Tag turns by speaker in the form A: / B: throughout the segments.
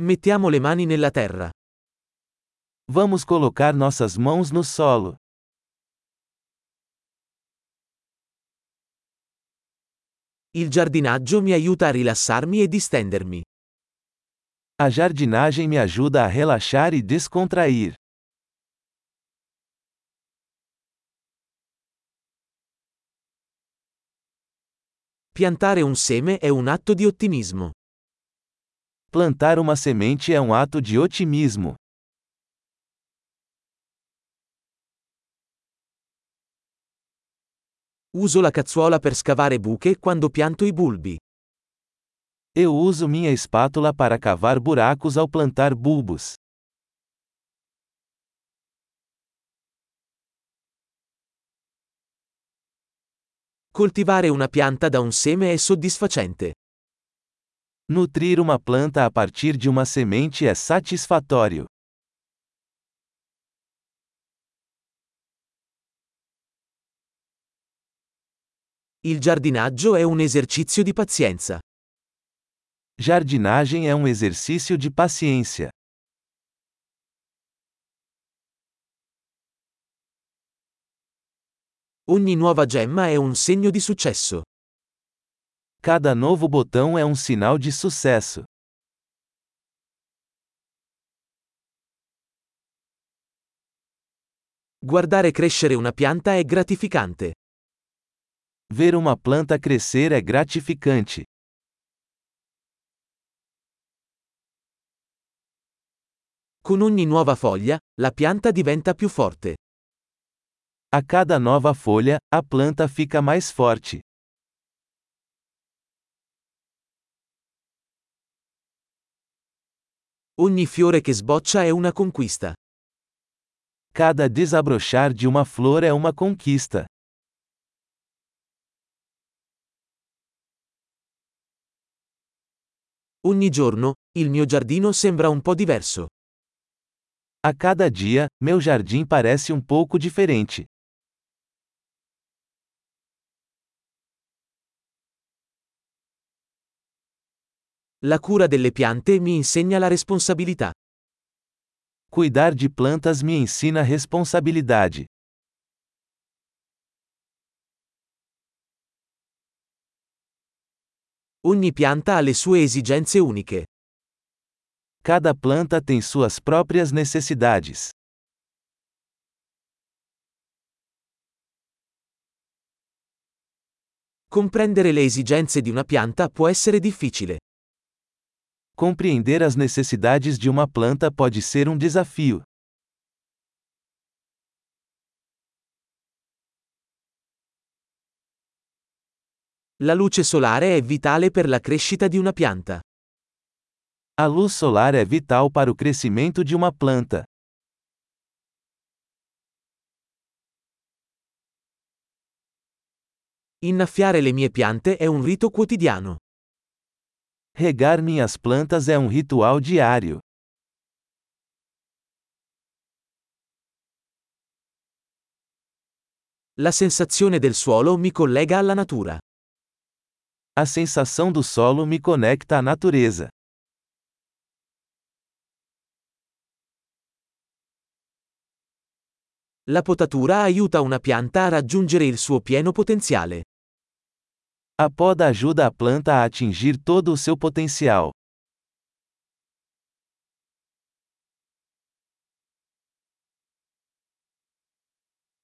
A: Mettiamo le mani nella terra.
B: Vamos colocar nossas mãos no solo.
A: Il giardinaggio mi aiuta a rilassarmi e distendermi.
B: A jardinagem me ajuda a relaxar e descontrair.
A: Piantare un seme è un atto di ottimismo.
B: Plantar uma semente é um ato de otimismo.
A: Uso la cazzuola per scavare buche quando pianto i bulbi.
B: Eu uso minha espátula para cavar buracos ao plantar bulbos.
A: Coltivare una pianta da un seme è soddisfacente.
B: Nutrir uma planta a partir de uma semente é satisfatório.
A: Il giardinaggio è un esercizio di pazienza.
B: Jardinagem é um exercício de paciência.
A: Ogni nuova gemma è un segno di successo.
B: Cada novo botão é um sinal de sucesso.
A: Guardare crescere una pianta è gratificante.
B: Ver uma planta crescer é gratificante.
A: Con ogni nuova foglia, la pianta diventa più forte.
B: A cada nova folha, a planta fica mais forte.
A: Ogni fiore che sboccia è una conquista.
B: Cada desabrochar de uma flor é uma conquista.
A: Ogni giorno, il mio giardino sembra un po' diverso.
B: A cada dia, meu jardim parece um pouco diferente.
A: La cura delle piante mi insegna la responsabilità.
B: Cuidar de plantas me ensina responsabilidade.
A: Ogni pianta ha le sue esigenze uniche.
B: Cada planta tem suas próprias necessidades.
A: Comprendere le esigenze di una pianta può essere difficile.
B: Compreender as necessidades de uma planta pode ser um desafio.
A: La luce solare è vitale per la crescita di una pianta.
B: A luz solar é vital para o crescimento de uma planta.
A: Innaffiare le mie piante è un rito quotidiano.
B: Regar minhas plantas é um ritual diário.
A: La sensazione del suolo mi collega alla natura.
B: A sensação do solo me conecta à natureza.
A: La potatura aiuta una pianta a raggiungere il suo pieno potenziale.
B: A poda ajuda a planta a atingir todo o seu potencial.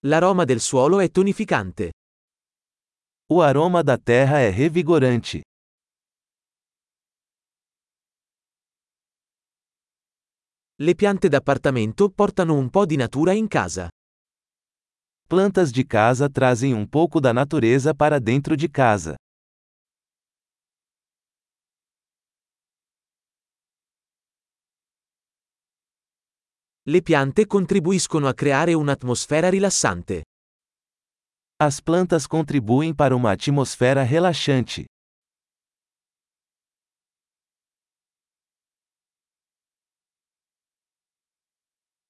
A: L'aroma del suolo è tonificante.
B: O aroma da terra é revigorante.
A: Le piante d'appartamento portano un po' di natura in casa.
B: Plantas de casa trazem um pouco da natureza para dentro de casa.
A: Le piante contribuiscono a creare un'atmosfera rilassante.
B: As plantas contribuem para uma atmosfera relaxante.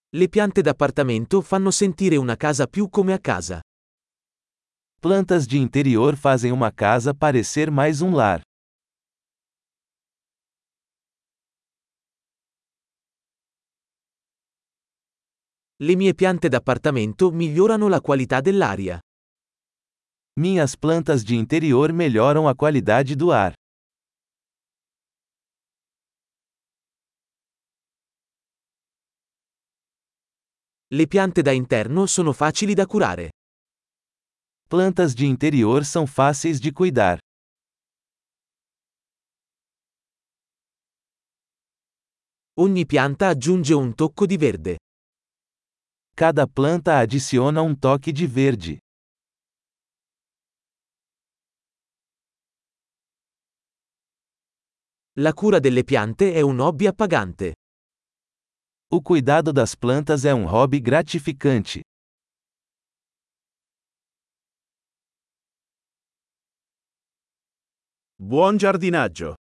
A: Le piante d'appartamento fanno sentire una casa più come a casa.
B: Plantas de interior fazem uma casa parecer mais um lar.
A: Le mie piante d'appartamento migliorano la qualità dell'aria.
B: Minhas plantas de interior melhoram a qualidade do ar.
A: Le piante da interno sono facili da curare.
B: Plantas de interior são fáceis de cuidar.
A: Ogni pianta aggiunge un tocco di verde.
B: Cada planta adiciona um toque de verde.
A: La cura delle piante è un hobby appagante.
B: O cuidado das plantas é um hobby gratificante.
C: Buon giardinaggio!